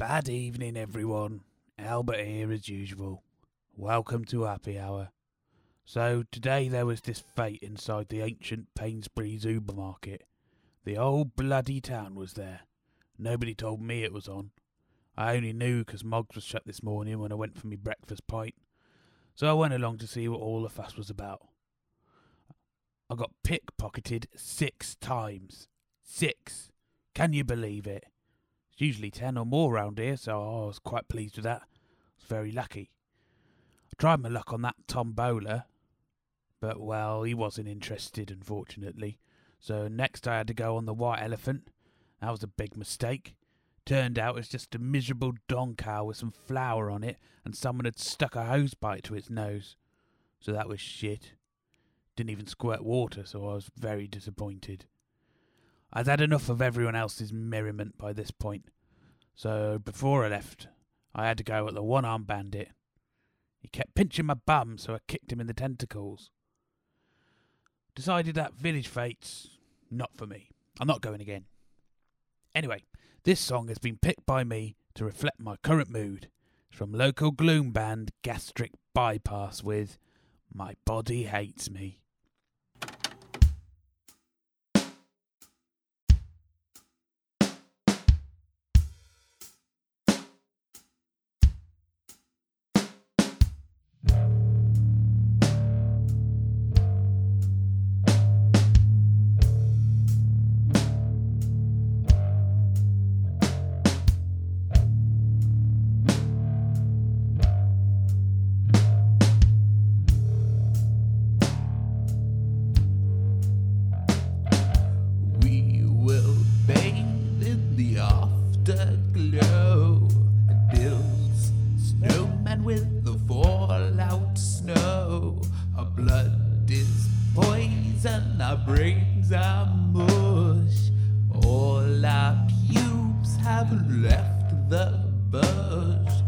Bad evening, everyone. Albert here as usual. Welcome to Happy Hour. So, today there was this fete inside the ancient Painsbury's supermarket. The old bloody town was there. Nobody told me it was on. I only knew 'cause Moggs was shut this morning when I went for me breakfast pint. So I went along to see what all the fuss was about. I got pickpocketed six times. Six. Can you believe it? It's usually ten or more round here, so I was quite pleased with that. I was very lucky. I tried my luck on that tombola, but well, he wasn't interested, unfortunately. So next I had to go on the white elephant. That was a big mistake. Turned out it's just a miserable don cow with some flour on it, and someone had stuck a hose pipe to its nose. So that was shit. Didn't even squirt water, so I was very disappointed. I'd had enough of everyone else's merriment by this point, so before I left, I had to go at the one armed bandit. He kept pinching my bum, so I kicked him in the tentacles. Decided that village fete's not for me. I'm not going again. Anyway, this song has been picked by me to reflect my current mood. It's from local gloom band Gastric Bypass with My Body Hates Me. Our brains are mush. All our pubes have left the bush.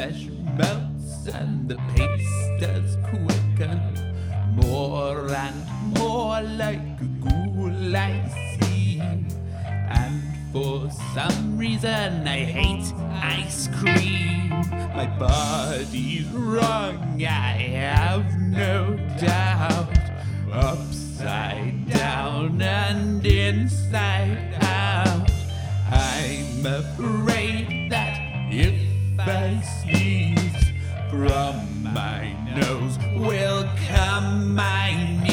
Flesh melts and the pace does quicken. More and more like a ghoul I see, and for some reason I hate ice cream. My body's wrong, I have no doubt. Upside down and inside out. I'm afraid that if faces from my nose will come my knees.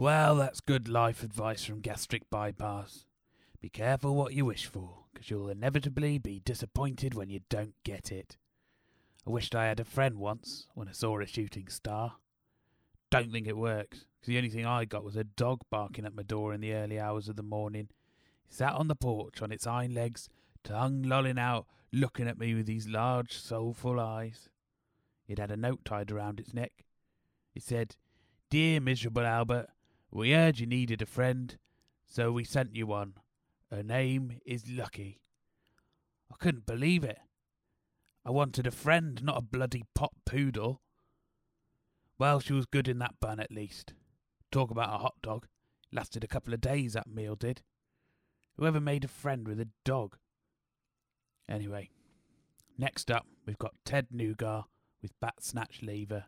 Well, that's good life advice from Gastric Bypass. Be careful what you wish for, 'cause you'll inevitably be disappointed when you don't get it. I wished I had a friend once when I saw a shooting star. Don't think it works, 'cause the only thing I got was a dog barking at my door in the early hours of the morning. It sat on the porch on its hind legs, tongue lolling out, looking at me with these large, soulful eyes. It had a note tied around its neck. It said, Dear miserable Albert, we heard you needed a friend, so we sent you one. Her name is Lucky. I couldn't believe it. I wanted a friend, not a bloody pot poodle. Well, she was good in that bun at least. Talk about a hot dog. Lasted a couple of days, that meal did. Whoever made a friend with a dog? Anyway, next up, we've got Ted Nugar with Bat Snatch Lever.